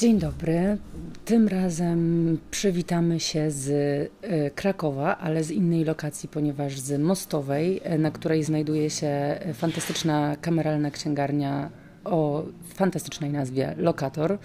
Dzień dobry. Tym razem przywitamy się z e, Krakowa, ale z innej lokacji, ponieważ z Mostowej, e, na której znajduje się fantastyczna kameralna księgarnia o fantastycznej nazwie Lokator.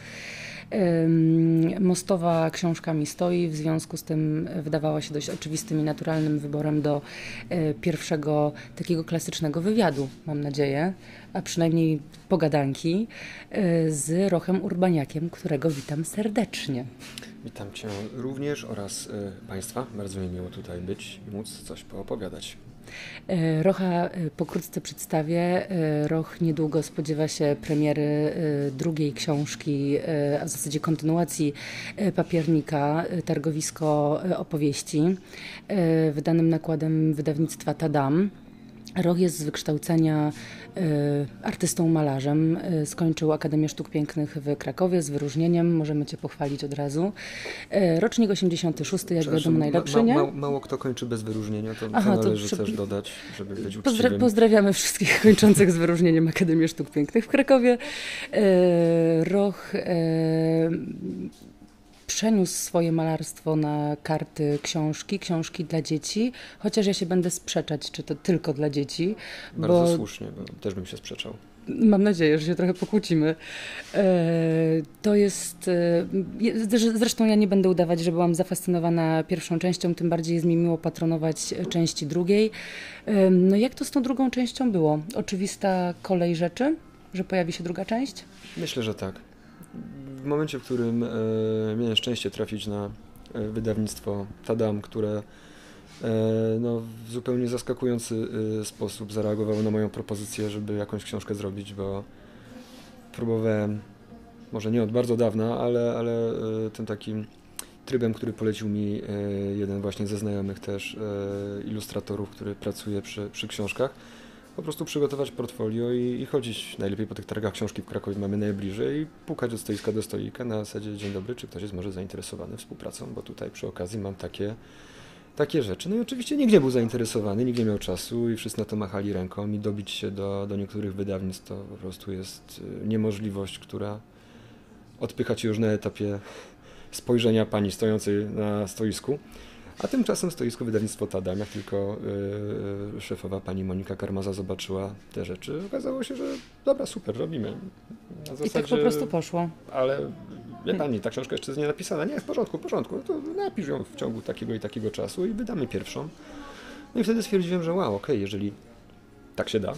Mostowa książkami stoi, w związku z tym wydawała się dość oczywistym i naturalnym wyborem do e, pierwszego takiego klasycznego wywiadu, mam nadzieję, a przynajmniej pogadanki e, z Rochem Urbaniakiem, którego witam serdecznie. Witam Cię również oraz y, Państwa. Bardzo mi miło tutaj być i móc coś poopowiadać. E, Rocha e, pokrótce przedstawię. E, Roch niedługo spodziewa się premiery drugiej książki, a w zasadzie kontynuacji papiernika Targowisko opowieści, wydanym nakładem wydawnictwa Tadam. Roch jest z wykształcenia y, artystą malarzem. Y, skończył Akademię Sztuk Pięknych w Krakowie z wyróżnieniem. Możemy Cię pochwalić od razu. Y, rocznik 86, jak wiadomo, najlepszy, nie? Ma, mało kto kończy bez wyróżnienia, to, Aha, to należy to, też dodać, żeby być Pozdra Pozdrawiamy wszystkich kończących z wyróżnieniem Akademię Sztuk Pięknych w Krakowie. Roch przeniósł swoje malarstwo na karty książki, książki dla dzieci, chociaż ja się będę sprzeczać, czy to tylko dla dzieci. Bardzo bo... słusznie, bo też bym się sprzeczał. Mam nadzieję, że się trochę pokłócimy. E, to jest. E, zresztą ja nie będę udawać, że byłam zafascynowana pierwszą częścią, tym bardziej jest mi miło patronować części drugiej. E, no jak to z tą drugą częścią było? Oczywista kolej rzeczy, że pojawi się druga część? Myślę, że tak w momencie, w którym e, miałem szczęście trafić na e, wydawnictwo Tadam, które e, no, w zupełnie zaskakujący sposób zareagowało na moją propozycję, żeby jakąś książkę zrobić, bo próbowałem, może nie od bardzo dawna, ale, ale tym takim trybem, który polecił mi jeden właśnie ze znajomych też ilustratorów, który pracuje przy, przy książkach, po prostu przygotować portfolio i, i, chodzić najlepiej po tych targach książki w Krakowie mamy najbliżej i pukać od stoiska do stoika na zasadzie dzień dobry, czy ktoś jest może zainteresowany współpracą, bo tutaj przy okazji mam takie, takie rzeczy. No i oczywiście nikt nie był zainteresowany, nikt nie miał czasu i wszyscy na to machali ręką i dobić się do, do niektórych wydawnictw to po prostu jest y, niemożliwość, która odpycha cię już na etapie spojrzenia pani stojącej na stoisku. A tymczasem stoisko wydawnictwo Tadam, jak tylko yy, szefowa pani Monika Karmaza zobaczyła te rzeczy, okazało się, że dobra, super, robimy. Zasadzie, I tak po prostu poszło. Ale wie pani, ta książka jeszcze jest nie napisana. Nie, w porządku, w porządku. To napisz ją w ciągu takiego i takiego czasu i wydamy pierwszą. No i wtedy stwierdziłem, że wow, okej, okay, jeżeli tak się da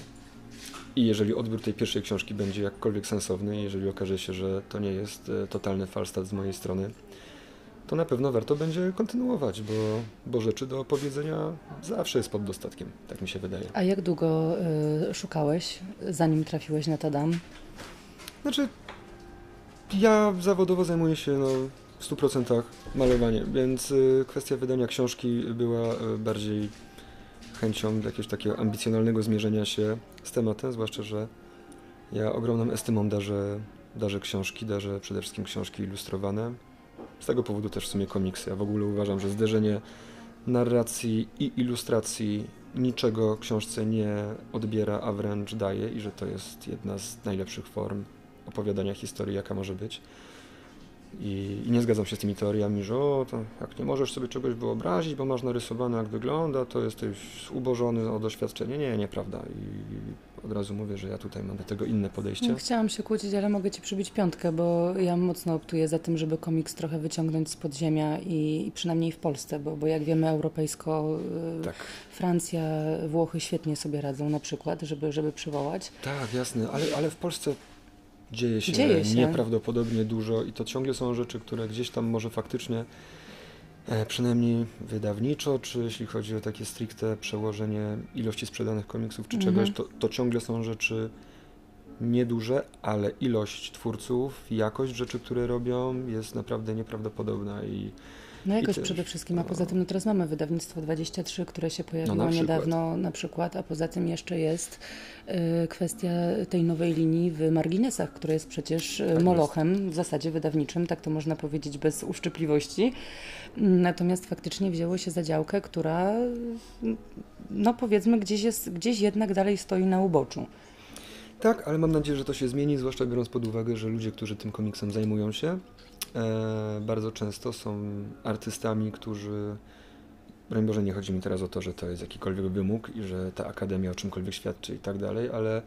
i jeżeli odbiór tej pierwszej książki będzie jakkolwiek sensowny, jeżeli okaże się, że to nie jest e, totalny falstart z mojej strony, to na pewno warto będzie kontynuować, bo, bo rzeczy do opowiedzenia zawsze jest pod dostatkiem, tak mi się wydaje. A jak długo y, szukałeś, zanim trafiłeś na Tadam? Znaczy, ja zawodowo zajmuję się no, w 100% malowaniem, więc y, kwestia wydania książki była y, bardziej chęcią jakiegoś takiego ambicjonalnego zmierzenia się z tematem, zwłaszcza, że ja ogromną estymą darzę, darzę książki, darzę przede wszystkim książki ilustrowane z tego powodu też w sumie komiksy. Ja w ogóle uważam, że zderzenie narracji i ilustracji niczego książce nie odbiera, a wręcz daje i że to jest jedna z najlepszych form opowiadania historii, jaka może być. I, I, nie zgadzam się z tymi teoriami, że o, to jak nie możesz sobie czegoś wyobrazić, bo masz narysowane jak wygląda, to jesteś ubożony o doświadczenie. Nie, nieprawda. I od razu mówię, że ja tutaj mam do tego inne podejście. chciałam się kłócić, ale mogę Ci przybić piątkę, bo ja mocno optuję za tym, żeby komiks trochę wyciągnąć z podziemia i, i przynajmniej w Polsce, bo, bo jak wiemy europejsko y, tak. Francja, Włochy świetnie sobie radzą na przykład, żeby, żeby przywołać. Tak, jasne, ale, ale w Polsce dzieje się, dzieje się, nieprawdopodobnie dużo i to ciągle są rzeczy, które gdzieś tam może faktycznie e, przynajmniej wydawniczo, czy jeśli chodzi o takie stricte przełożenie ilości sprzedanych komiksów czy mhm. czegoś, to, to ciągle są rzeczy nieduże, ale ilość twórców, jakość rzeczy, które robią jest naprawdę nieprawdopodobna i no jakoś przede wszystkim, a poza tym no teraz mamy wydawnictwo 23, które się pojawiło no na niedawno na przykład, a poza tym jeszcze jest y, kwestia tej nowej linii w marginesach, która jest przecież y, tak molochem jest. w zasadzie wydawniczym, tak to można powiedzieć bez uszczypliwości. Natomiast faktycznie wzięło się za działkę, która no powiedzmy gdzieś jest, gdzieś jednak dalej stoi na uboczu. Tak, ale mam nadzieję, że to się zmieni, zwłaszcza biorąc pod uwagę, że ludzie, którzy tym komiksem zajmują się, bardzo często są artystami, którzy. Broń Boże, nie chodzi mi teraz o to, że to jest jakikolwiek wymóg i że ta akademia o czymkolwiek świadczy i tak dalej, ale,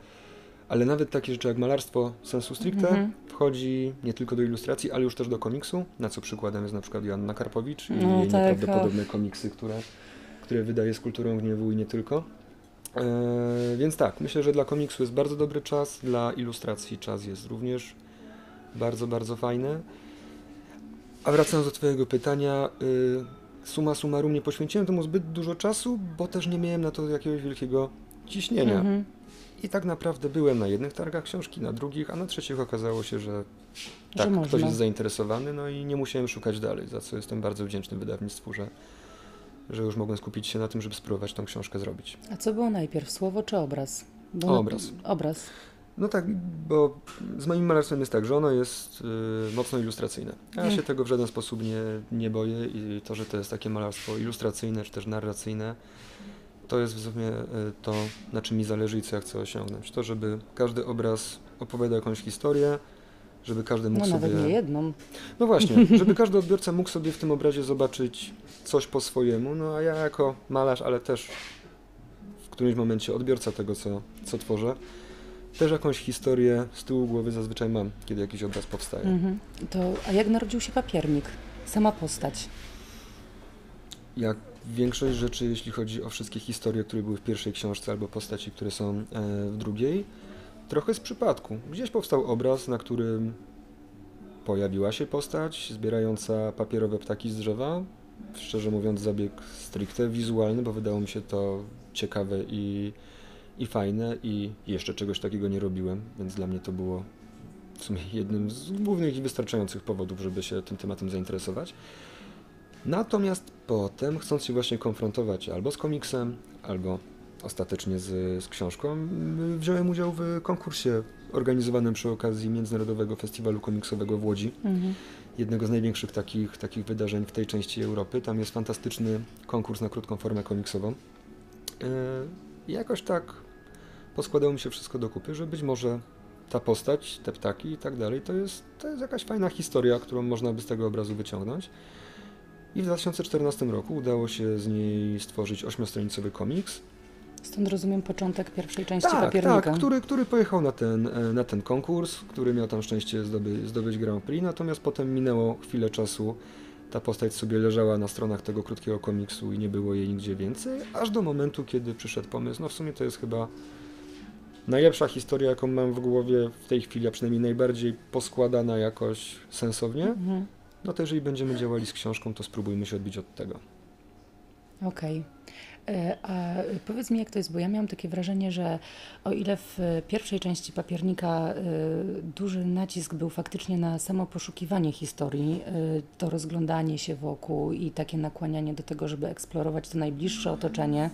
ale nawet takie rzeczy jak malarstwo sensu stricte Mhm. wchodzi nie tylko do ilustracji, ale już też do komiksu, na co przykładem jest na przykład Joanna Karpowicz i No jej tak, nieprawdopodobne komiksy, które, które wydaje z kulturą gniewu i nie tylko. E, więc tak, myślę, że dla komiksu jest bardzo dobry czas, dla ilustracji czas jest również bardzo, bardzo fajny. A wracając do Twojego pytania, y, suma summarum nie poświęciłem temu zbyt dużo czasu, bo też nie miałem na to jakiegoś wielkiego ciśnienia. Mhm. I tak naprawdę byłem na jednych targach książki, na drugich, a na trzecich okazało się, że Że tak, ktoś można. jest zainteresowany, no i nie musiałem szukać dalej, za co jestem bardzo wdzięczny wydawnictwu, że, że już mogłem skupić się na tym, żeby spróbować tą książkę zrobić. A co było najpierw, słowo czy obraz? Bo Obraz. Obraz. No tak, bo z moim malarstwem jest tak, że ono jest y, mocno ilustracyjne. Ja Mm. się tego w żaden sposób nie, nie boję i to, że to jest takie malarstwo ilustracyjne czy też narracyjne, to jest w sumie y, to, na czym mi zależy i co ja chcę osiągnąć. To, żeby każdy obraz opowiadał jakąś historię, żeby każdy mógł No sobie... nawet nie jedną. No właśnie, żeby każdy odbiorca mógł sobie w tym obrazie zobaczyć coś po swojemu, no a ja jako malarz, ale też w którymś momencie odbiorca tego, co, co tworzę, też jakąś historię z tyłu głowy zazwyczaj mam, kiedy jakiś obraz powstaje. Mhm. To, a jak narodził się papiernik? Sama postać. Jak większość rzeczy, jeśli chodzi o wszystkie historie, które były w pierwszej książce albo postaci, które są e, w drugiej, trochę z przypadku. Gdzieś powstał obraz, na którym pojawiła się postać zbierająca papierowe ptaki z drzewa. Szczerze mówiąc, zabieg stricte wizualny, bo wydało mi się to ciekawe i, i fajne i jeszcze czegoś takiego nie robiłem, więc dla mnie to było w sumie jednym z głównych i wystarczających powodów, żeby się tym tematem zainteresować. Natomiast potem, chcąc się właśnie konfrontować albo z komiksem, albo ostatecznie z, z książką, wziąłem udział w konkursie organizowanym przy okazji Międzynarodowego Festiwalu Komiksowego w Łodzi, Mhm. jednego z największych takich, takich wydarzeń w tej części Europy. Tam jest fantastyczny konkurs na krótką formę komiksową. Yy, jakoś tak poskładało mi się wszystko do kupy, że być może ta postać, te ptaki i tak dalej, to jest, to jest jakaś fajna historia, którą można by z tego obrazu wyciągnąć. I w 2014 roku udało się z niej stworzyć ośmiostronicowy komiks. Stąd rozumiem początek pierwszej części Tak, papiernika. tak, który, który pojechał na ten, e, na ten konkurs, który miał tam szczęście zdoby, zdobyć Grand Prix, natomiast potem minęło chwilę czasu, ta postać sobie leżała na stronach tego krótkiego komiksu i nie było jej nigdzie więcej, aż do momentu, kiedy przyszedł pomysł, no w sumie to jest chyba najlepsza historia, jaką mam w głowie w tej chwili, a przynajmniej najbardziej poskładana jakoś sensownie, Mhm. no to jeżeli będziemy działali z książką, to spróbujmy się odbić od tego. Okej. E, A powiedz mi, jak to jest, bo ja miałam takie wrażenie, że o ile w pierwszej części papiernika e, duży nacisk był faktycznie na samo poszukiwanie historii, e, to rozglądanie się wokół i takie nakłanianie do tego, żeby eksplorować to najbliższe otoczenie.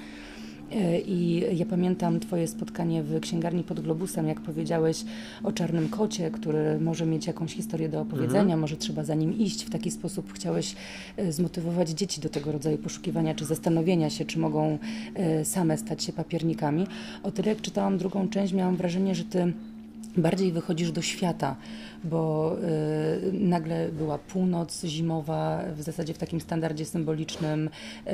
E, I ja pamiętam Twoje spotkanie w księgarni pod Globusem, jak powiedziałeś o czarnym kocie, który może mieć jakąś historię do opowiedzenia, Mhm. może trzeba za nim iść. W taki sposób chciałeś e, zmotywować dzieci do tego rodzaju poszukiwania czy zastanowienia się, czy mogą e, same stać się papiernikami. O tyle, jak czytałam drugą część, miałam wrażenie, że Ty bardziej wychodzisz do świata, bo y, nagle była północ zimowa, w zasadzie w takim standardzie symbolicznym, y,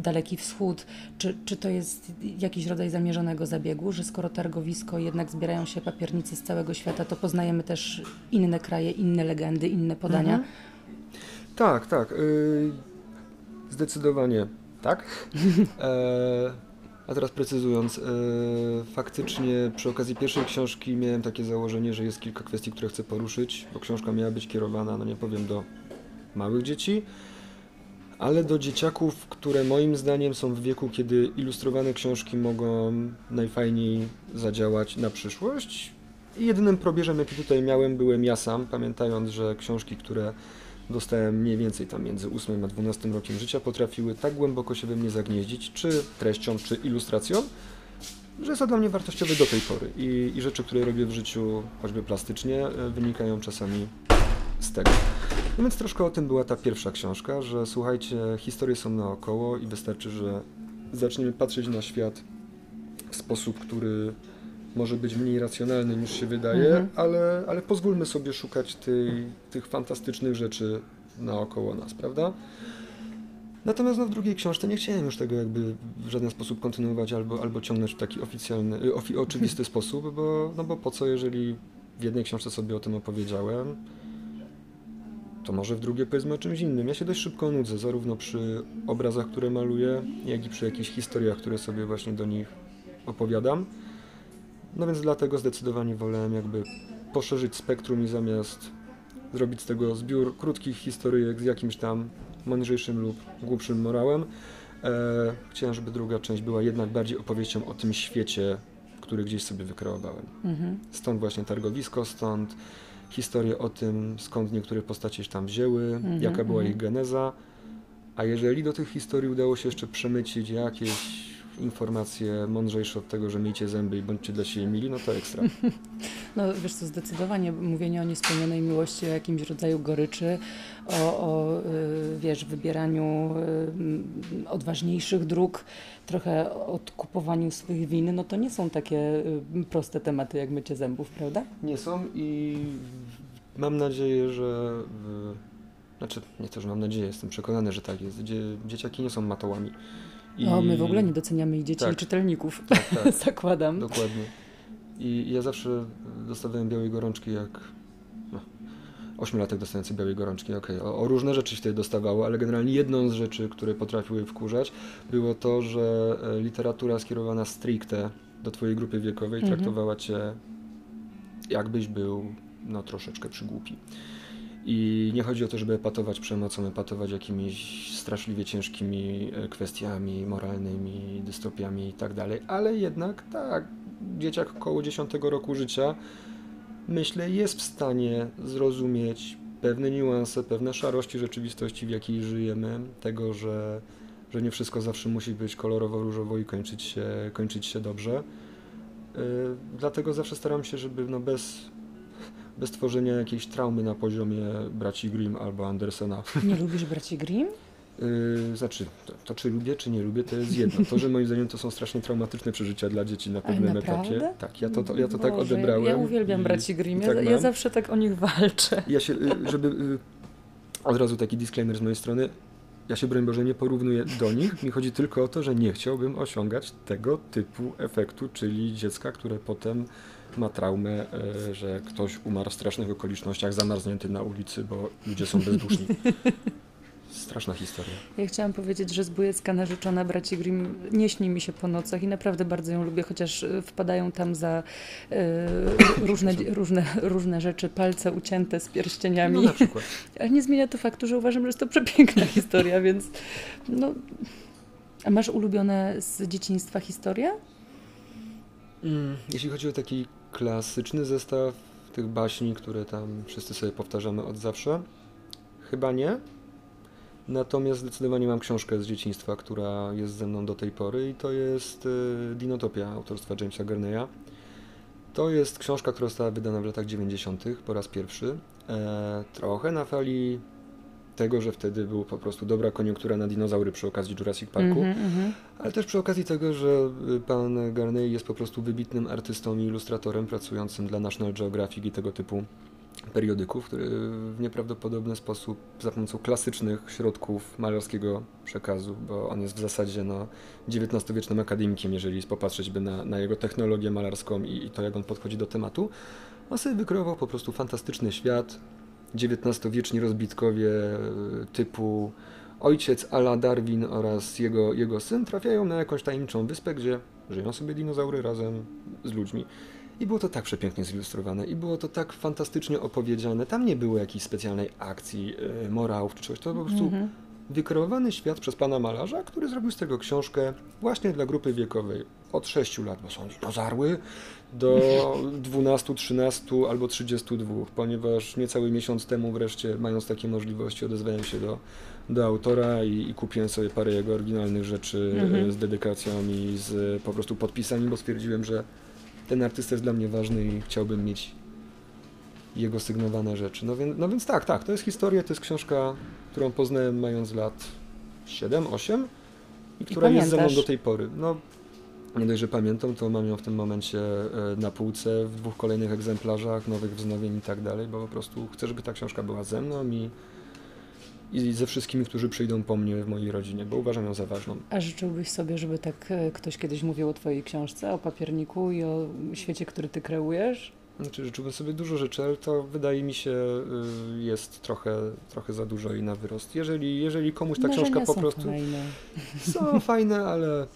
daleki wschód. Czy, czy to jest jakiś rodzaj zamierzonego zabiegu, że skoro targowisko jednak zbierają się papiernicy z całego świata, to poznajemy też inne kraje, inne legendy, inne podania? Mhm. Tak, tak. y, zdecydowanie tak. E, a teraz precyzując, e, faktycznie przy okazji pierwszej książki miałem takie założenie, że jest kilka kwestii, które chcę poruszyć, bo książka miała być kierowana, no nie powiem, do małych dzieci, ale do dzieciaków, które moim zdaniem są w wieku, kiedy ilustrowane książki mogą najfajniej zadziałać na przyszłość. I jedynym probierzem, jaki tutaj miałem, byłem ja sam, pamiętając, że książki, które dostałem mniej więcej tam między 8 a 12 rokiem życia, potrafiły tak głęboko się we mnie zagnieździć, czy treścią, czy ilustracją, że to dla mnie wartościowe do tej pory. I, i rzeczy, które robię w życiu, choćby plastycznie, e, wynikają czasami z tego. No więc troszkę o tym była ta pierwsza książka, że słuchajcie, historie są naokoło i wystarczy, że zaczniemy patrzeć na świat w sposób, który może być mniej racjonalny niż się wydaje, mhm. ale, ale pozwólmy sobie szukać tej, tych fantastycznych rzeczy naokoło nas, prawda? Natomiast no, w drugiej książce nie chciałem już tego jakby w żaden sposób kontynuować albo, albo ciągnąć w taki oficjalny, y, ofi, oczywisty sposób, bo, no bo po co, jeżeli w jednej książce sobie o tym opowiedziałem, to może w drugiej powiedzmy o czymś innym. Ja się dość szybko nudzę, zarówno przy obrazach, które maluję, jak i przy jakichś historiach, które sobie właśnie do nich opowiadam. No więc dlatego zdecydowanie wolałem jakby poszerzyć spektrum i zamiast zrobić z tego zbiór krótkich historyjek z jakimś tam mądrzejszym lub głupszym morałem, e, chciałem, żeby druga część była jednak bardziej opowieścią o tym świecie, który gdzieś sobie wykreowałem. Mhm. Stąd właśnie targowisko, stąd historię o tym, skąd niektóre postacie się tam wzięły, mhm, jaka była ich mhm. geneza. A jeżeli do tych historii udało się jeszcze przemycić jakieś informacje mądrzejsze od tego, że miejcie zęby i bądźcie dla siebie mili, no to ekstra. No wiesz co, zdecydowanie mówienie o niespełnionej miłości, o jakimś rodzaju goryczy, o, o y, wiesz, wybieraniu y, odważniejszych dróg, trochę odkupowaniu swoich win, no to nie są takie y, proste tematy jak mycie zębów, prawda? Nie są i mam nadzieję, że znaczy nie to, że mam nadzieję, jestem przekonany, że tak jest. Dzieciaki nie są matołami. I... No, my w ogóle nie doceniamy ich dzieci tak. i czytelników, tak, tak. zakładam. Dokładnie. I ja zawsze dostawałem białej gorączki, jak no, ośmiolatek dostający białej gorączki, okej, okay. o, o, różne rzeczy się wtedy dostawało, ale generalnie jedną z rzeczy, które potrafiły wkurzać, było to, że e, literatura skierowana stricte do twojej grupy wiekowej mhm. traktowała cię jakbyś był no troszeczkę przygłupi. I nie chodzi o to, żeby epatować przemocą, epatować jakimiś straszliwie ciężkimi e, kwestiami moralnymi, dystopiami i tak dalej, ale jednak tak, dzieciak około 10 roku życia myślę jest w stanie zrozumieć pewne niuanse, pewne szarości rzeczywistości, w jakiej żyjemy, tego, że, że nie wszystko zawsze musi być kolorowo, różowo i kończyć się, kończyć się dobrze. Yy, dlatego zawsze staram się, żeby no bez bez tworzenia jakiejś traumy na poziomie braci Grimm albo Andersena. Nie lubisz braci Grimm? Yy, znaczy, to, to, czy lubię, czy nie lubię, to jest jedno. To, że moim zdaniem to są strasznie traumatyczne przeżycia dla dzieci na pewnym etapie. Tak, ja to, to ja to tak Boże, tak odebrałem. Ja uwielbiam i, braci Grimm, ja, tak ja, zawsze tak o nich walczę. Ja się, y, żeby y, od razu taki disclaimer z mojej strony, ja się broń Boże nie porównuję do nich, mi chodzi tylko o to, że nie chciałbym osiągać tego typu efektu, czyli dziecka, które potem ma traumę, e, że ktoś umarł w strasznych okolicznościach, zamarznięty na ulicy, bo ludzie są bezduszni. Straszna historia. Ja chciałam powiedzieć, że zbójecka narzeczona braci Grimm nie śni mi się po nocach i naprawdę bardzo ją lubię, chociaż e, wpadają tam za e, różne, różne, różne rzeczy, palce ucięte z pierścieniami. No, na przykład. Ale nie zmienia to faktu, że uważam, że jest to przepiękna historia, więc no... A masz ulubione z dzieciństwa historia? Mm, jeśli chodzi o taki klasyczny zestaw tych baśni, które tam wszyscy sobie powtarzamy od zawsze? Chyba nie. Natomiast zdecydowanie mam książkę z dzieciństwa, która jest ze mną do tej pory i to jest y, Dinotopia autorstwa Jamesa Garneya. To jest książka, która została wydana w latach 90. po raz pierwszy. E, trochę na fali tego, że wtedy była po prostu dobra koniunktura na dinozaury przy okazji Jurassic Parku, mm -hmm, ale też przy okazji tego, że y, pan Garney jest po prostu wybitnym artystą i ilustratorem pracującym dla National Geographic i tego typu periodyków, który w nieprawdopodobny sposób za pomocą klasycznych środków malarskiego przekazu, bo on jest w zasadzie no, XIX-wiecznym akademikiem, jeżeli popatrzeć by na, na jego technologię malarską i, i to, jak on podchodzi do tematu, on sobie wykreował po prostu fantastyczny świat, XIX-wieczni rozbitkowie e, typu ojciec Ala Darwin oraz jego, jego syn trafiają na jakąś tajemniczą wyspę, gdzie żyją sobie dinozaury razem z ludźmi. I było to tak przepięknie zilustrowane i było to tak fantastycznie opowiedziane. Tam nie było jakiejś specjalnej akcji, yy, morałów czy czegoś. To po prostu mm -hmm. Wykreowany świat przez pana malarza, który zrobił z tego książkę właśnie dla grupy wiekowej od 6 lat, bo są dinozarły, do 12, 13 albo 32, ponieważ niecały miesiąc temu wreszcie, mając takie możliwości, odezwałem się do, do autora i, i kupiłem sobie parę jego oryginalnych rzeczy mhm. z dedykacją i z po prostu podpisami, bo stwierdziłem, że ten artysta jest dla mnie ważny i chciałbym mieć jego sygnowane rzeczy. No więc, no więc tak, tak, to jest historia, to jest książka, którą poznałem mając lat 7, 8 i która jest ze mną do tej pory. No, nie dość, że pamiętam, to mam ją w tym momencie e, na półce w dwóch kolejnych egzemplarzach, nowych wznowień i tak dalej, bo po prostu chcę, żeby ta książka była ze mną i, i ze wszystkimi, którzy przyjdą po mnie w mojej rodzinie, bo uważam ją za ważną. A życzyłbyś sobie, żeby tak e, ktoś kiedyś mówił o Twojej książce, o papierniku i o świecie, który Ty kreujesz? Znaczy, życzyłbym sobie dużo rzeczy, ale to wydaje mi się y, jest trochę, trochę za dużo i na wyrost. Jeżeli, jeżeli komuś ta Marzenia książka po są prostu Fajne. są fajne, ale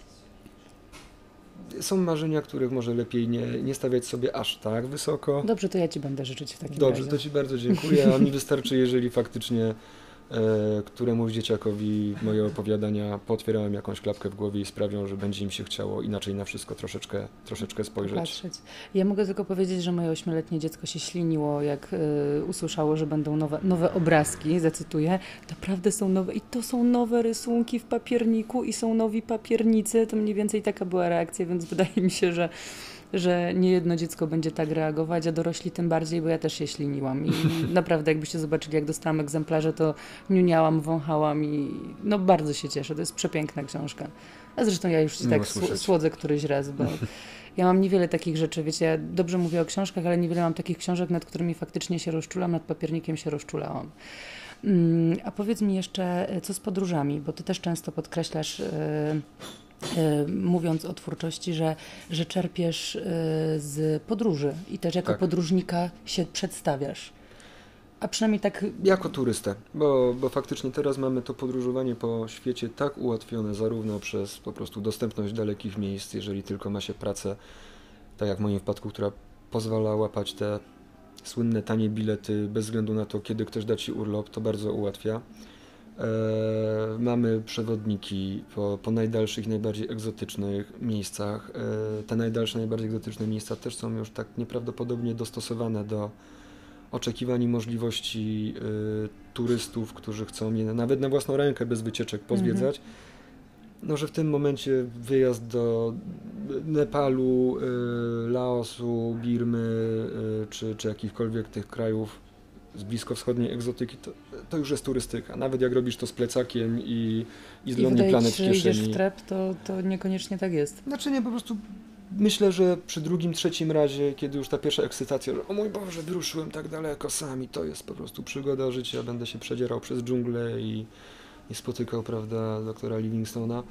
są marzenia, których może lepiej nie, nie stawiać sobie aż tak wysoko. Dobrze, to ja Ci będę życzyć w takim Dobrze, razie. to Ci bardzo dziękuję, a mi wystarczy, jeżeli faktycznie e, któremuś dzieciakowi moje opowiadania potwierają jakąś klapkę w głowie i sprawią, że będzie im się chciało inaczej na wszystko troszeczkę, troszeczkę spojrzeć. Patrzeć. Ja mogę tylko powiedzieć, że moje ośmioletnie dziecko się śliniło, jak y, usłyszało, że będą nowe, nowe obrazki, zacytuję. Naprawdę są nowe i to są nowe rysunki w papierniku i są nowi papiernicy. To mniej więcej taka była reakcja, więc wydaje mi się, że że nie jedno dziecko będzie tak reagować, a dorośli tym bardziej, bo ja też się śliniłam. I naprawdę jakbyście zobaczyli, jak dostałam egzemplarze, to niuniałam, wąchałam i no bardzo się cieszę, to jest przepiękna książka. A zresztą ja już Miło tak sł- słodzę któryś raz, bo ja mam niewiele takich rzeczy, wiecie, ja dobrze mówię o książkach, ale niewiele mam takich książek, nad którymi faktycznie się rozczulam, nad papiernikiem się rozczulałam. Mm, A powiedz mi jeszcze, co z podróżami, bo ty też często podkreślasz, e, mówiąc o twórczości, że, że czerpiesz e, z podróży i też jako Tak. podróżnika się przedstawiasz. A przynajmniej tak Jako turystę, bo, bo faktycznie teraz mamy to podróżowanie po świecie tak ułatwione zarówno przez po prostu dostępność dalekich miejsc, jeżeli tylko ma się pracę, tak jak w moim wypadku, która pozwala łapać te słynne tanie bilety bez względu na to, kiedy ktoś da Ci urlop, to bardzo ułatwia. E, mamy przewodniki po, po najdalszych, najbardziej egzotycznych miejscach. E, te najdalsze, najbardziej egzotyczne miejsca też są już tak nieprawdopodobnie dostosowane do oczekiwań i możliwości y, turystów, którzy chcą je nawet na własną rękę, bez wycieczek pozwiedzać. No, że w tym momencie wyjazd do Nepalu, Laosu, Birmy czy, czy jakichkolwiek tych krajów z bliskowschodniej egzotyki, to, to już jest turystyka. Nawet jak robisz to z plecakiem i, i z Lonely Planet w idziesz kieszeni. w trep, to, to niekoniecznie tak jest. Znaczy nie, po prostu myślę, że przy drugim, trzecim razie, kiedy już ta pierwsza ekscytacja, że o mój Boże, wyruszyłem tak daleko sami, to jest po prostu przygoda życia, będę się przedzierał przez dżunglę i, i spotykał, prawda, doktora Livingstona.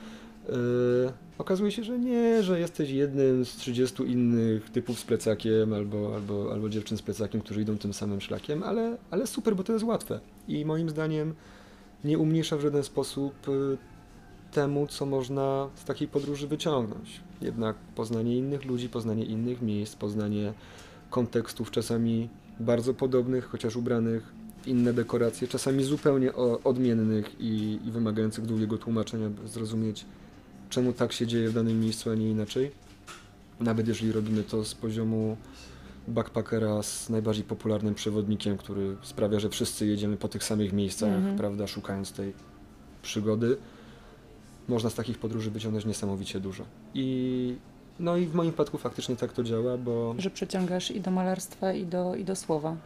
Yy, okazuje się, że nie, że jesteś jednym z 30 innych typów z plecakiem albo, albo, albo dziewczyn z plecakiem, którzy idą tym samym szlakiem, ale, ale super, bo to jest łatwe. I moim zdaniem nie umniejsza w żaden sposób y, temu, co można z takiej podróży wyciągnąć. Jednak poznanie innych ludzi, poznanie innych miejsc, poznanie kontekstów czasami bardzo podobnych, chociaż ubranych inne dekoracje, czasami zupełnie odmiennych i, i wymagających długiego tłumaczenia, by zrozumieć, czemu tak się dzieje w danym miejscu, a nie inaczej. Nawet jeżeli robimy to z poziomu backpackera z najbardziej popularnym przewodnikiem, który sprawia, że wszyscy jedziemy po tych samych miejscach, Mhm. prawda, szukając tej przygody. Można z takich podróży wyciągnąć niesamowicie dużo. I no i w moim przypadku faktycznie tak to działa, bo Że przeciągasz i do malarstwa, i do, i do słowa.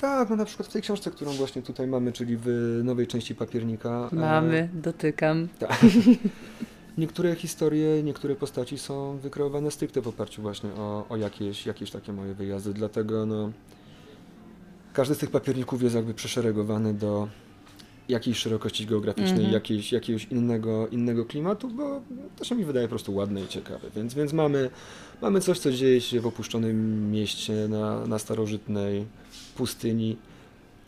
tak, no na przykład w tej książce, którą właśnie tutaj mamy, czyli w nowej części papiernika. e, Mamy, dotykam. Tak. Niektóre historie, niektóre postaci są wykreowane stricte w oparciu właśnie o, o jakieś, jakieś takie moje wyjazdy, dlatego no każdy z tych papierników jest jakby przeszeregowany do jakiejś szerokości geograficznej, Mhm. jakiejś, jakiegoś innego, innego klimatu, bo to się mi wydaje po prostu ładne i ciekawe. Więc, więc mamy, mamy coś, co dzieje się w opuszczonym mieście na, na starożytnej pustyni,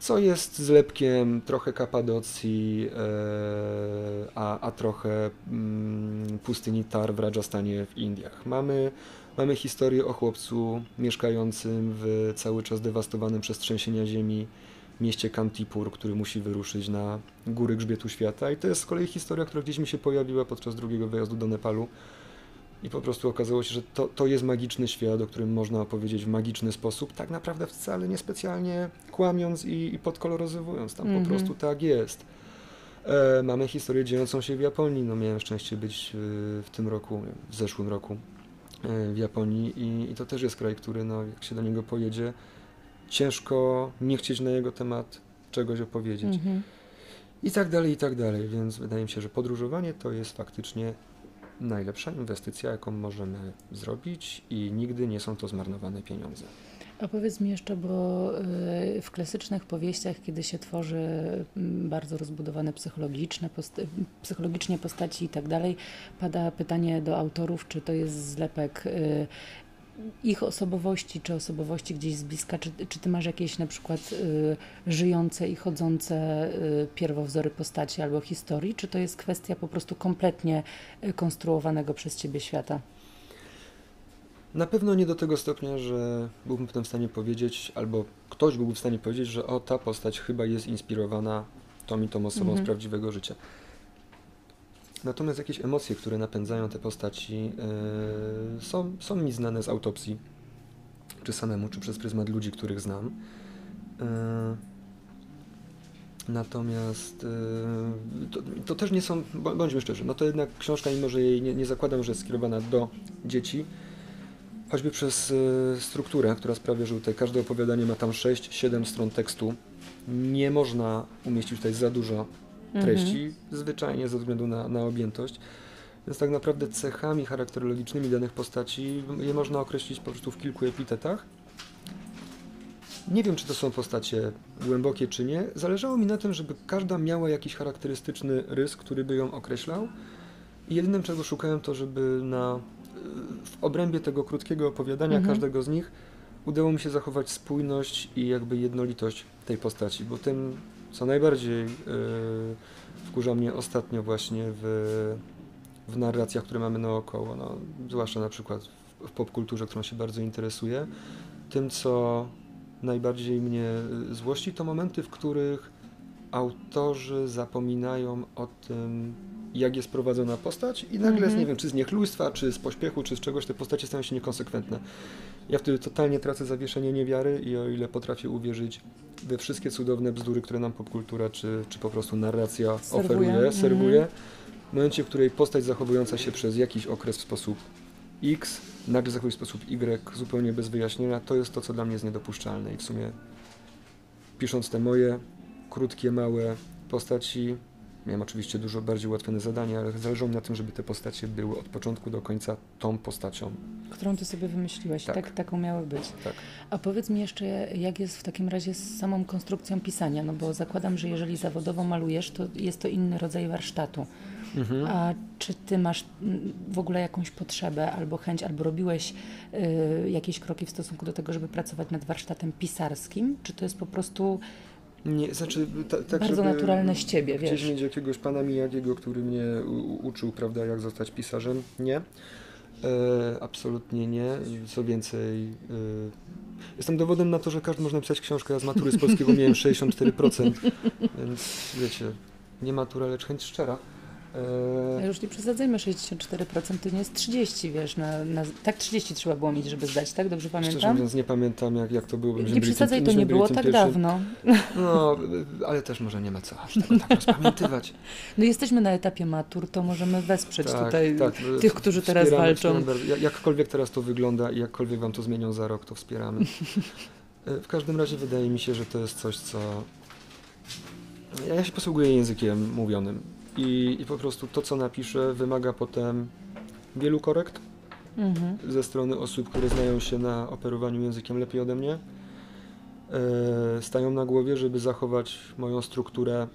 co jest zlepkiem trochę Kapadocji, e, a, a trochę mm, pustyni Tar w Rajasthanie w Indiach. Mamy, mamy historię o chłopcu mieszkającym w cały czas dewastowanym przez trzęsienia ziemi mieście Kantipur, który musi wyruszyć na góry grzbietu świata. I to jest z kolei historia, która gdzieś mi się pojawiła podczas drugiego wyjazdu do Nepalu. I po prostu okazało się, że to, to jest magiczny świat, o którym można opowiedzieć w magiczny sposób, tak naprawdę wcale niespecjalnie kłamiąc i, i podkoloryzowując. Tam Mhm. po prostu tak jest. E, mamy historię dziejącą się w Japonii. No, miałem szczęście być e, w tym roku, w zeszłym roku e, w Japonii i, i to też jest kraj, który no, jak się do niego pojedzie, ciężko nie chcieć na jego temat czegoś opowiedzieć. Mhm. I tak dalej, i tak dalej. Więc wydaje mi się, że podróżowanie to jest faktycznie najlepsza inwestycja, jaką możemy zrobić i nigdy nie są to zmarnowane pieniądze. A powiedz mi jeszcze, bo y, w klasycznych powieściach, kiedy się tworzy mm, bardzo rozbudowane psychologiczne psychologicznie postaci i tak dalej, pada pytanie do autorów, czy to jest zlepek y, ich osobowości, czy osobowości gdzieś z bliska, czy, czy ty masz jakieś na przykład y, żyjące i chodzące y, pierwowzory postaci albo historii, czy to jest kwestia po prostu kompletnie y, konstruowanego przez ciebie świata? Na pewno nie do tego stopnia, że byłbym w stanie powiedzieć, albo ktoś byłby w stanie powiedzieć, że o, ta postać chyba jest inspirowana tą i tą osobą mhm. z prawdziwego życia. Natomiast jakieś emocje, które napędzają te postaci, yy, są, są mi znane z autopsji, czy samemu, czy przez pryzmat ludzi, których znam. Yy, natomiast yy, to, to, też nie są, bądźmy szczerzy, no to jednak książka, mimo że jej nie, nie zakładam, że jest skierowana do dzieci, choćby przez strukturę, która sprawia, że tutaj każde opowiadanie ma tam 6-7 stron tekstu, nie można umieścić tutaj za dużo treści, mhm. zwyczajnie ze względu na, na objętość. Więc tak naprawdę cechami charakterologicznymi danych postaci je można określić po prostu w kilku epitetach. Nie wiem, czy to są postacie głębokie, czy nie. Zależało mi na tym, żeby każda miała jakiś charakterystyczny rys, który by ją określał. I jedynym, czego szukałem, to żeby na, w obrębie tego krótkiego opowiadania mhm. każdego z nich udało mi się zachować spójność i jakby jednolitość tej postaci, bo tym co najbardziej yy, wkurza mnie ostatnio właśnie w, w narracjach, które mamy naokoło, no, zwłaszcza na przykład w, w popkulturze, którą się bardzo interesuje, tym co najbardziej mnie y, złości, to momenty, w których autorzy zapominają o tym, jak jest prowadzona postać i nagle, mm -hmm. nie wiem, czy z niechlujstwa, czy z pośpiechu, czy z czegoś, te postacie stają się niekonsekwentne. Ja wtedy totalnie tracę zawieszenie niewiary i o ile potrafię uwierzyć we wszystkie cudowne bzdury, które nam popkultura, czy, czy po prostu narracja serwuje. oferuje, mm -hmm. serwuje, w momencie, w której postać zachowująca się przez jakiś okres w sposób X, nagle zachowuje w sposób Y, zupełnie bez wyjaśnienia, to jest to, co dla mnie jest niedopuszczalne i w sumie pisząc te moje krótkie, małe postaci, Miałem oczywiście dużo bardziej ułatwione zadania, ale zależało mi na tym, żeby te postacie były od początku do końca tą postacią. Którą ty sobie wymyśliłeś, tak, tak taką miały być. Tak. A powiedz mi jeszcze, jak jest w takim razie z samą konstrukcją pisania, no bo zakładam, że jeżeli zawodowo malujesz, to jest to inny rodzaj warsztatu. Mhm. A czy ty masz mm, w ogóle jakąś potrzebę albo chęć, albo robiłeś y, jakieś kroki w stosunku do tego, żeby pracować nad warsztatem pisarskim? Czy to jest po prostu nie, znaczy, ta, tak, Bardzo naturalne z ciebie, wiesz. Gdzieś mieć jakiegoś pana Miyagiego, który mnie u, uczył, prawda, jak zostać pisarzem. Nie. E, absolutnie nie. Co więcej, e, jestem dowodem na to, że każdy może napisać książkę. Ja z matury z polskiego miałem 64%, więc wiecie, nie matura, lecz chęć szczera. E... Już nie przesadzajmy, 64% to nie jest 30, wiesz, na, na, tak 30 trzeba było mieć, żeby zdać, tak? Dobrze pamiętam? Szczerze mówiąc nie pamiętam, jak, jak to było. Nie przesadzaj, tym, to nie było tak pierwszym. dawno. No, ale też może nie ma co aż tego tak rozpamiętywać. No jesteśmy na etapie matur, to możemy wesprzeć tak, tutaj tak, tych, którzy teraz walczą. Jakkolwiek teraz to wygląda i jakkolwiek wam to zmienią za rok, to wspieramy. E, w każdym razie wydaje mi się, że to jest coś, co... Ja się posługuję językiem mówionym i, i po prostu to, co napiszę, wymaga potem wielu korekt mhm. ze strony osób, które znają się na operowaniu językiem lepiej ode mnie. E, stają na głowie, żeby zachować moją strukturę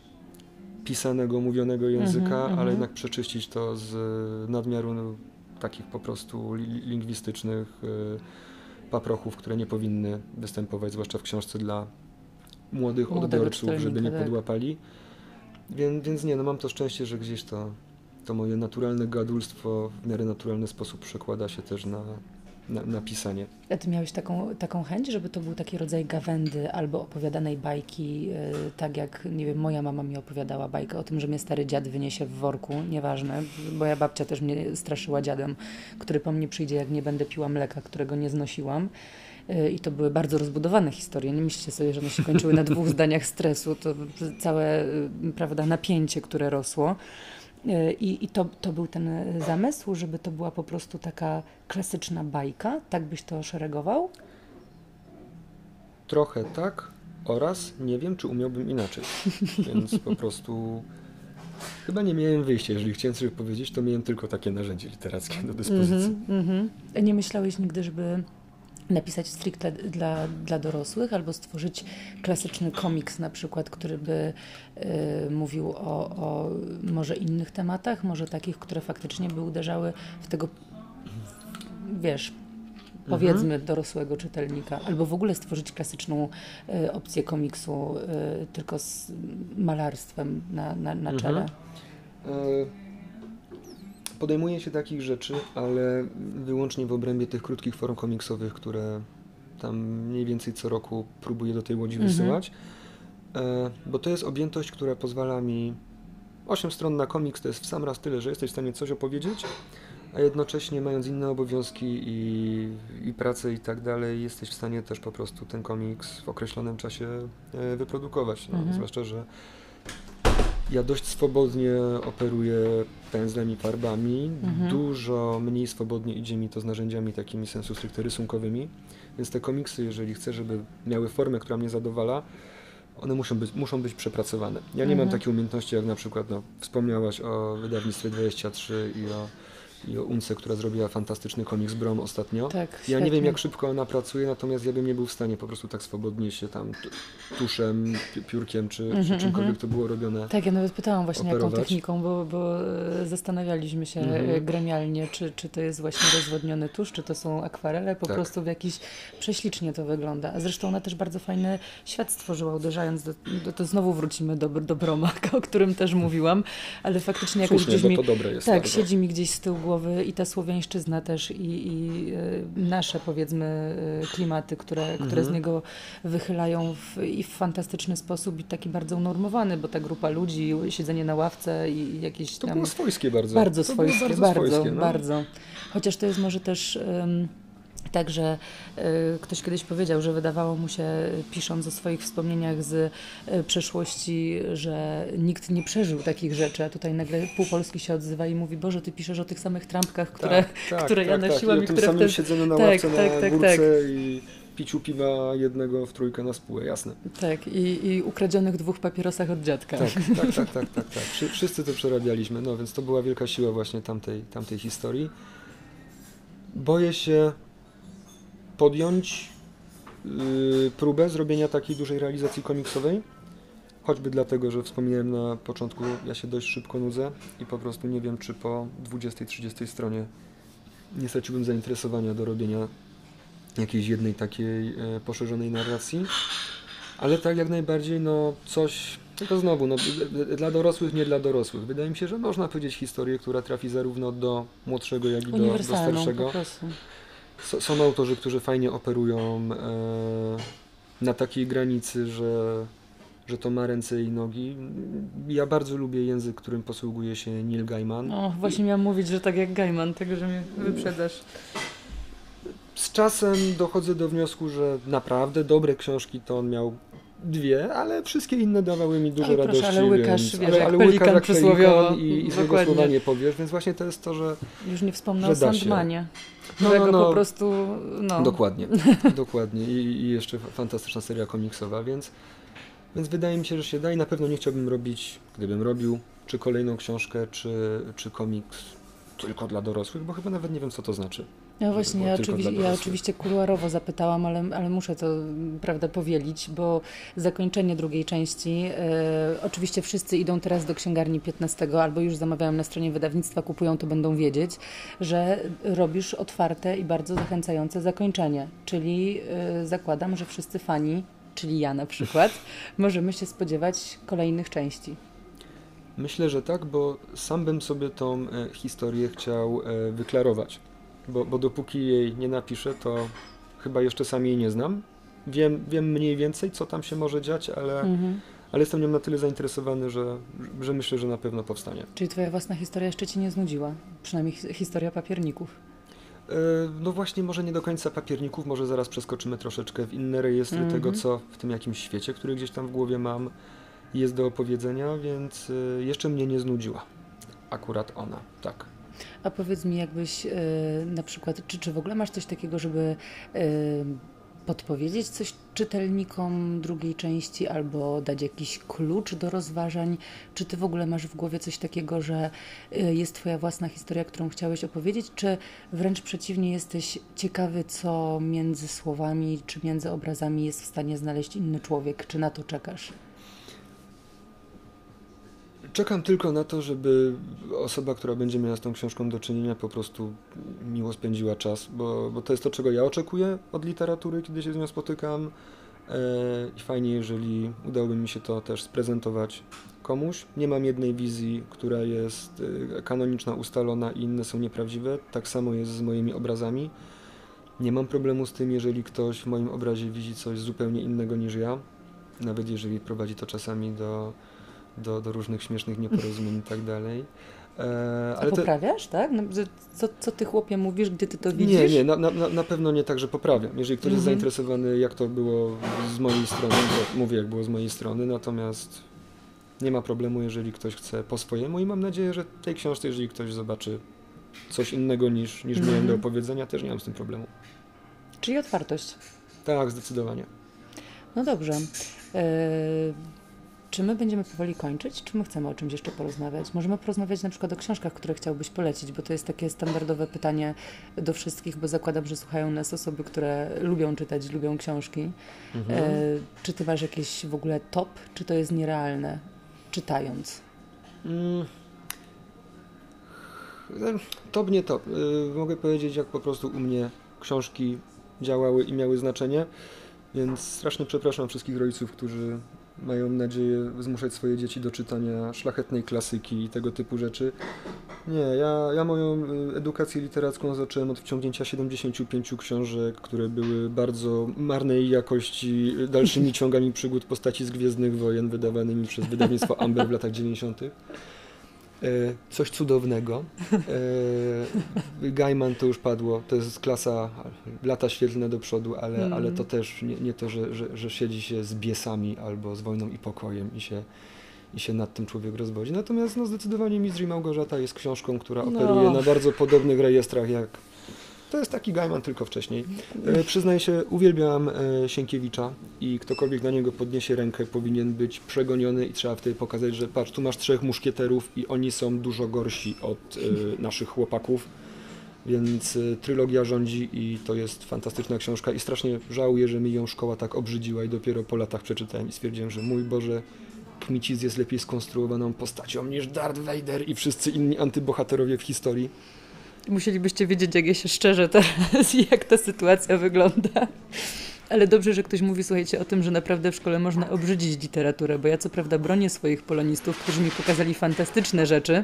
pisanego, mówionego języka, mhm, ale mhm. jednak przeczyścić to z nadmiaru no, takich po prostu lingwistycznych y, paprochów, które nie powinny występować, zwłaszcza w książce dla młodych Młodego odbiorców, żeby nie tak. podłapali. Więc, więc nie, no mam to szczęście, że gdzieś to, to moje naturalne gadulstwo w miarę naturalny sposób przekłada się też na, na, na, pisanie. A ty miałeś taką, taką chęć, żeby to był taki rodzaj gawędy albo opowiadanej bajki, yy, tak jak, nie wiem, moja mama mi opowiadała bajkę o tym, że mnie stary dziad wyniesie w worku, nieważne, bo ja babcia też mnie straszyła dziadem, który po mnie przyjdzie, jak nie będę piła mleka, którego nie znosiłam. Y, i to były bardzo rozbudowane historie. Nie myślcie sobie, że one się kończyły na dwóch zdaniach stresu. To całe y, prawda, napięcie, które rosło. Y, I, i to, to był ten zamysł, żeby to była po prostu taka klasyczna bajka. Tak byś to szeregował? Trochę tak oraz nie wiem, czy umiałbym inaczej. Więc po prostu chyba nie miałem wyjścia. Jeżeli chciałem coś powiedzieć, to miałem tylko takie narzędzie literackie do dyspozycji. Mm -hmm. Nie myślałeś nigdy, żeby napisać stricte dla, dla dorosłych albo stworzyć klasyczny komiks na przykład, który by y, mówił o, o może innych tematach, może takich, które faktycznie by uderzały w tego, wiesz, powiedzmy mhm. dorosłego czytelnika, albo w ogóle stworzyć klasyczną y, opcję komiksu y, tylko z malarstwem na, na, na czele. Mhm podejmuje się takich rzeczy, ale wyłącznie w obrębie tych krótkich form komiksowych, które tam mniej więcej co roku próbuję do tej łodzi mhm. wysyłać. E, bo to jest objętość, która pozwala mi 8 stron na komiks to jest w sam raz tyle, że jesteś w stanie coś opowiedzieć, a jednocześnie mając inne obowiązki i, i pracę i tak dalej, jesteś w stanie też po prostu ten komiks w określonym czasie e, wyprodukować. No, mhm. Zwłaszcza, że ja dość swobodnie operuję pędzlem i farbami. Mhm. Dużo mniej swobodnie idzie mi to z narzędziami takimi sensu stricte rysunkowymi. Więc te komiksy, jeżeli chcę, żeby miały formę, która mnie zadowala, one muszą być, muszą być przepracowane. Ja nie mhm. mam takiej umiejętności, jak na przykład no, wspomniałaś o wydawnictwie 23 i o i o Unce, która zrobiła fantastyczny komiks Brom ostatnio. Tak, ja nie wiem jak szybko ona pracuje, natomiast ja bym nie był w stanie po prostu tak swobodnie się tam tuszem, piórkiem czy, mm -hmm, czy mhm, czymkolwiek mhm. to było robione. Tak, ja nawet pytałam właśnie operować. jaką techniką, bo, bo e, zastanawialiśmy się mm -hmm. gremialnie, czy, czy to jest właśnie rozwodniony tusz, czy to są akwarele, po tak. prostu w jakiś prześlicznie to wygląda. A zresztą ona też bardzo fajny świat stworzyła, uderzając do, do to znowu wrócimy do, do Broma, o którym też mówiłam, ale faktycznie jakoś Słusznie, gdzieś mi, to dobre jest tak, bardzo. siedzi mi gdzieś z tyłu głowy i ta słowiańszczyzna też i, i e, nasze powiedzmy e, klimaty, które, mhm. które z mhm. niego wychylają w, i w fantastyczny sposób i taki bardzo unormowany, bo ta grupa ludzi, siedzenie na ławce i jakieś tam... To było swojskie bardzo. Bardzo swojskie, bardzo, bardzo, swojskie, no. bardzo. Chociaż to jest może też... Um, Także y, ktoś kiedyś powiedział, że wydawało mu się, pisząc o swoich wspomnieniach z y, przeszłości, że nikt nie przeżył takich rzeczy, a tutaj nagle pół Polski się odzywa i mówi, Boże, ty piszesz o tych samych trampkach, które, tak, tak, które tak, ja tak. nosiłam i, i które wtedy... siedzeniu na tak, ławce tak, na tak, tak. i piciu piwa jednego w trójkę na spółę, jasne. Tak, i, i ukradzionych dwóch papierosach od dziadka. Tak, tak, tak, tak, tak, tak. Wszyscy to przerabialiśmy, no więc to była wielka siła właśnie tamtej, tamtej historii. Boję się podjąć yy, próbę zrobienia takiej dużej realizacji komiksowej. Choćby dlatego, że wspomniałem na początku, ja się dość szybko nudzę i po prostu nie wiem, czy po 20-30 stronie nie straciłbym zainteresowania do robienia jakiejś jednej takiej e, poszerzonej narracji. Ale tak jak najbardziej, no coś, tylko znowu, no, dla dorosłych, nie dla dorosłych. Wydaje mi się, że można powiedzieć historię, która trafi zarówno do młodszego, jak i do, do starszego są autorzy, którzy fajnie operują e, na takiej granicy, że, że to ma ręce i nogi. Ja bardzo lubię język, którym posługuje się Neil Gaiman. O, właśnie I... miałam mówić, że tak jak Gaiman, tego, że mnie wyprzedasz. Z czasem dochodzę do wniosku, że naprawdę dobre książki to on miał dwie, ale wszystkie inne dawały mi dużo ale radości. Proszę, ale łykasz, więc, wiesz, ale, ale łykasz jak pelikan i, i złego słowa nie powiesz, więc właśnie to jest to, że Już nie wspomnę o Sandmanie, no, którego no, no, po prostu... No. Dokładnie, dokładnie I, I, jeszcze fantastyczna seria komiksowa, więc, więc wydaje mi się, że się da i na pewno nie chciałbym robić, gdybym robił, czy kolejną książkę, czy, czy komiks tylko dla dorosłych, bo chyba nawet nie wiem, co to znaczy. No właśnie, ja, oczywiście, ja oczywiście kuluarowo zapytałam, ale, ale muszę to prawda powielić, bo zakończenie drugiej części, e, oczywiście wszyscy idą teraz do księgarni 15 albo już zamawiają na stronie wydawnictwa, kupują, to będą wiedzieć, że robisz otwarte i bardzo zachęcające zakończenie, czyli e, zakładam, że wszyscy fani, czyli ja na przykład, możemy się spodziewać kolejnych części. Myślę, że tak, bo sam bym sobie tą e, historię chciał e, wyklarować bo, bo dopóki jej nie napiszę, to chyba jeszcze sam jej nie znam. Wiem, wiem mniej więcej, co tam się może dziać, ale, mhm. ale jestem nią na tyle zainteresowany, że, że myślę, że na pewno powstanie. Czyli twoja własna historia jeszcze ci nie znudziła? Przynajmniej historia papierników. E, no właśnie, może nie do końca papierników, może zaraz przeskoczymy troszeczkę w inne rejestry mhm. tego, co w tym jakimś świecie, który gdzieś tam w głowie mam, jest do opowiedzenia, więc e, jeszcze mnie nie znudziła. Akurat ona, tak. A powiedz mi, jakbyś e, na przykład, czy, czy w ogóle masz coś takiego, żeby e, podpowiedzieć coś czytelnikom drugiej części albo dać jakiś klucz do rozważań? Czy ty w ogóle masz w głowie coś takiego, że y, jest twoja własna historia, którą chciałeś opowiedzieć, czy wręcz przeciwnie jesteś ciekawy, co między słowami czy między obrazami jest w stanie znaleźć inny człowiek? Czy na to czekasz? Czekam tylko na to, żeby osoba, która będzie miała z tą książką do czynienia, po prostu miło spędziła czas, bo, bo to jest to, czego ja oczekuję od literatury, kiedy się z nią spotykam. E, I fajnie, jeżeli udałoby mi się to też sprezentować komuś. Nie mam jednej wizji, która jest e, kanoniczna, ustalona i inne są nieprawdziwe. Tak samo jest z moimi obrazami. Nie mam problemu z tym, jeżeli ktoś w moim obrazie widzi coś zupełnie innego niż ja, nawet jeżeli prowadzi to czasami do do, do różnych śmiesznych nieporozumień i tak dalej. E, ale poprawiasz, to... tak? No, co, co ty chłopie mówisz, gdy ty to widzisz? Nie, nie, na, na, na pewno nie tak, że poprawiam. Jeżeli ktoś jest mhm. zainteresowany, jak to było z mojej strony, to mówię, jak było z mojej strony, natomiast nie ma problemu, jeżeli ktoś chce po swojemu i mam nadzieję, że tej książce, jeżeli ktoś zobaczy coś innego niż, niż miałem do mhm. opowiedzenia, też nie mam z tym problemu. Czyli otwartość. Tak, zdecydowanie. No dobrze. E, czy my będziemy powoli kończyć, czy my chcemy o czymś jeszcze porozmawiać? Możemy porozmawiać na przykład o książkach, które chciałbyś polecić, bo to jest takie standardowe pytanie do wszystkich, bo zakładam, że słuchają nas osoby, które lubią czytać, lubią książki. Mhm. E, czy ty masz jakieś w ogóle top, czy to jest nierealne, czytając? Mm. Top, nie top. Y, mogę powiedzieć, jak po prostu u mnie książki działały i miały znaczenie, więc strasznie przepraszam wszystkich rodziców, którzy mają nadzieję zmuszać swoje dzieci do czytania szlachetnej klasyki i tego typu rzeczy. Nie, ja, ja moją y, edukację literacką zacząłem od wciągnięcia 75 książek, które były bardzo marnej jakości, dalszymi ciągami przygód postaci z Gwiezdnych Wojen, wydawanymi przez wydawnictwo Amber w latach 90. E, coś cudownego. E, Gaiman to już padło, to jest klasa lata świetlne do przodu, ale, mm. ale to też nie, nie to, że, że, że, siedzi się z biesami albo z wojną i pokojem i się, i się nad tym człowiek rozwodzi. Natomiast no, zdecydowanie Mistrz i Małgorzata jest książką, która no. operuje na bardzo podobnych rejestrach jak to jest taki Gaiman tylko wcześniej. E, przyznaję się, uwielbiam e, Sienkiewicza i ktokolwiek na niego podniesie rękę powinien być przegoniony i trzeba wtedy pokazać, że patrz, tu masz trzech muszkieterów i oni są dużo gorsi od e, naszych chłopaków. Więc trylogia rządzi i to jest fantastyczna książka i strasznie żałuję, że mi ją szkoła tak obrzydziła i dopiero po latach przeczytałem i stwierdziłem, że mój Boże, Kmicic jest lepiej skonstruowaną postacią niż Darth Vader i wszyscy inni antybohaterowie w historii. Musielibyście wiedzieć, jak ja się szczerze teraz jak ta sytuacja wygląda. Ale dobrze, że ktoś mówi, słuchajcie, o tym, że naprawdę w szkole można obrzydzić literaturę, bo ja co prawda bronię swoich polonistów, którzy mi pokazali fantastyczne rzeczy,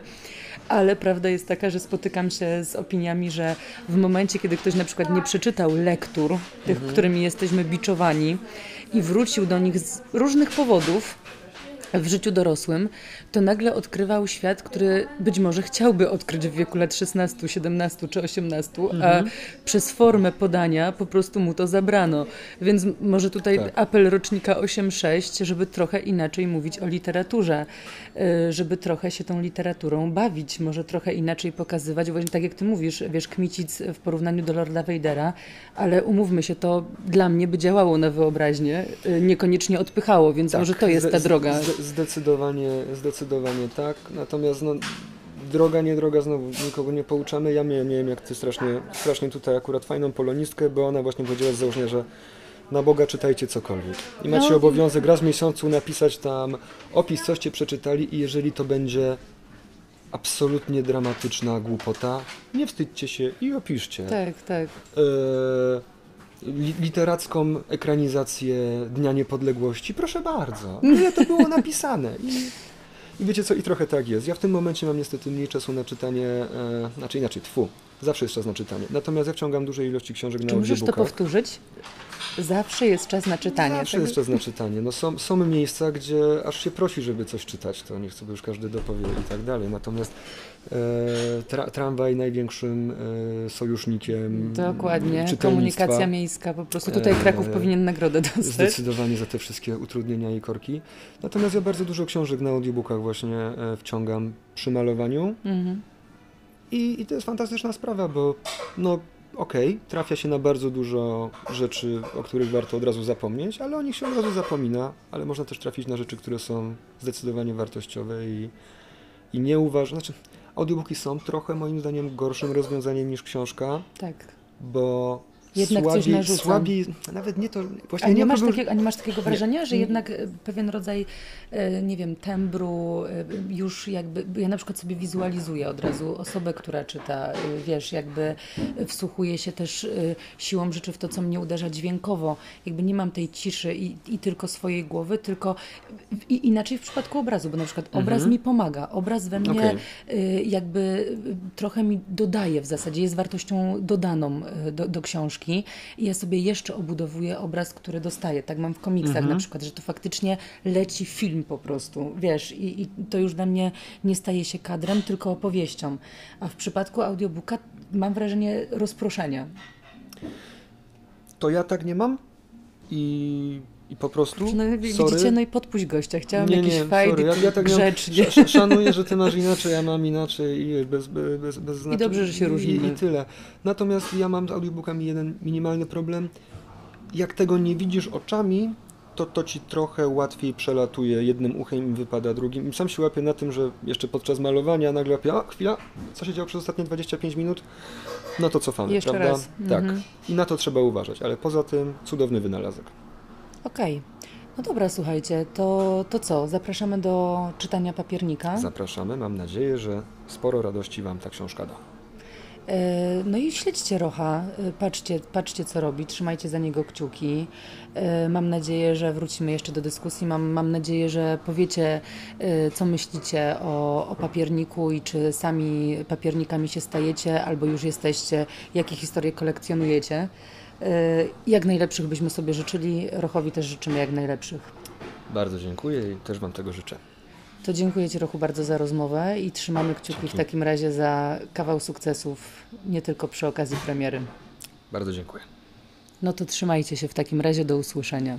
ale prawda jest taka, że spotykam się z opiniami, że w momencie, kiedy ktoś na przykład nie przeczytał lektur, tych, mhm. którymi jesteśmy biczowani i wrócił do nich z różnych powodów, w życiu dorosłym, to nagle odkrywał świat, który być może chciałby odkryć w wieku lat 16, 17 czy 18, mhm. a przez formę podania po prostu mu to zabrano. Więc może tutaj tak. apel rocznika 8-6, żeby trochę inaczej mówić o literaturze, y, żeby trochę się tą literaturą bawić, może trochę inaczej pokazywać, bo tak jak ty mówisz, wiesz, Kmicic w porównaniu do Lorda Vadera, ale umówmy się, to dla mnie by działało na wyobraźnię, y, niekoniecznie odpychało, więc tak. może to jest ta droga. Zdecydowanie, zdecydowanie tak. Natomiast no, droga, nie droga, znowu nikogo nie pouczamy. Ja miałem, miałem jak ty strasznie, strasznie tutaj akurat fajną polonistkę, bo ona właśnie powiedziała z założenia, że na Boga czytajcie cokolwiek. I macie no. obowiązek raz w miesiącu napisać tam opis, coście przeczytali i jeżeli to będzie absolutnie dramatyczna głupota, nie wstydźcie się i opiszcie. Tak, tak. E literacką ekranizację Dnia Niepodległości, proszę bardzo. Ile to było napisane? I, I, wiecie co, i trochę tak jest. Ja w tym momencie mam niestety mniej czasu na czytanie, e, znaczy inaczej, tfu, zawsze jest czas na czytanie. Natomiast ja wciągam dużej ilości książek Czy na możesz to powtórzyć? Zawsze jest czas na czytanie. Zawsze jest czas na czytanie. No są, są miejsca, gdzie aż się prosi, żeby coś czytać, to niech sobie już każdy dopowie i tak dalej. Natomiast e, tra, tramwaj największym e, sojusznikiem Dokładnie, komunikacja miejska, po prostu tutaj Kraków e, powinien nagrodę dostać. Zdecydowanie za te wszystkie utrudnienia i korki. Natomiast ja bardzo dużo książek na audiobookach właśnie e, wciągam przy malowaniu. Mhm. I, I to jest fantastyczna sprawa, bo no, okej, trafia się na bardzo dużo rzeczy, o których warto od razu zapomnieć, ale o nich się od razu zapomina, ale można też trafić na rzeczy, które są zdecydowanie wartościowe i, i nie uważam, znaczy audiobooki są trochę moim zdaniem gorszym rozwiązaniem niż książka, Tak. bo Jednak coś słabiej, narzuca. słabiej, nawet nie to, właśnie A nie, masz problem- takiego, a nie masz takiego wrażenia, że Nie. jednak e, pewien rodzaj, e, nie wiem, tembru e, już jakby, ja na przykład sobie wizualizuję od razu osobę, która czyta, wiesz, jakby wsłuchuję się też siłą rzeczy w to, co mnie uderza dźwiękowo. Jakby nie mam tej ciszy i, i tylko swojej głowy, tylko i, inaczej w przypadku obrazu, bo na przykład obraz mi pomaga, obraz we mnie Okej. y, jakby trochę mi dodaje w zasadzie, jest wartością dodaną do, do książki i ja sobie jeszcze obudowuję obraz, który dostaję. Tak mam w komiksach na przykład, że to faktycznie leci film po prostu, wiesz, i, i to już dla mnie nie staje się kadrem, tylko opowieścią. A w przypadku audiobooka mam wrażenie rozproszenia. To ja tak nie mam i, i po prostu, No, sorry, widzicie, no i podpuść gościa. Chciałam nie, jakiś nie, fajny, ja, ja tak grzecznie. Sz- Szanuję, że ty masz inaczej, ja mam inaczej i bez, bez, bez, znaczenia. dobrze, że się I, różnimy. I tyle. Natomiast ja mam z audiobookami jeden minimalny problem. Jak tego nie widzisz oczami, to to ci trochę łatwiej przelatuje jednym uchem i wypada drugim. I sam się łapię na tym, że jeszcze podczas malowania nagle łapię, a chwila, co się działo przez ostatnie 25 minut? No to cofamy, Jeszcze prawda? raz. Tak. Mhm. I na to trzeba uważać, ale poza tym cudowny wynalazek. Okej. No dobra, słuchajcie, to, to co? Zapraszamy do czytania papiernika. Zapraszamy, mam nadzieję, że sporo radości Wam ta książka da. E, No i śledźcie Rocha, E, patrzcie, patrzcie co robi, trzymajcie za niego kciuki. E, Mam nadzieję, że wrócimy jeszcze do dyskusji. Mam, mam nadzieję, że powiecie, co myślicie o, o papierniku i czy sami papiernikami się stajecie, albo już jesteście, jakie historie kolekcjonujecie. E, Jak najlepszych byśmy sobie życzyli, Rochowi też życzymy jak najlepszych. Bardzo dziękuję i też Wam tego życzę. To dziękuję Ci Rochu bardzo za rozmowę i trzymamy kciuki w Dzięki. takim razie za kawał sukcesów, nie tylko przy okazji premiery. Bardzo dziękuję. No to trzymajcie się w takim razie, do usłyszenia.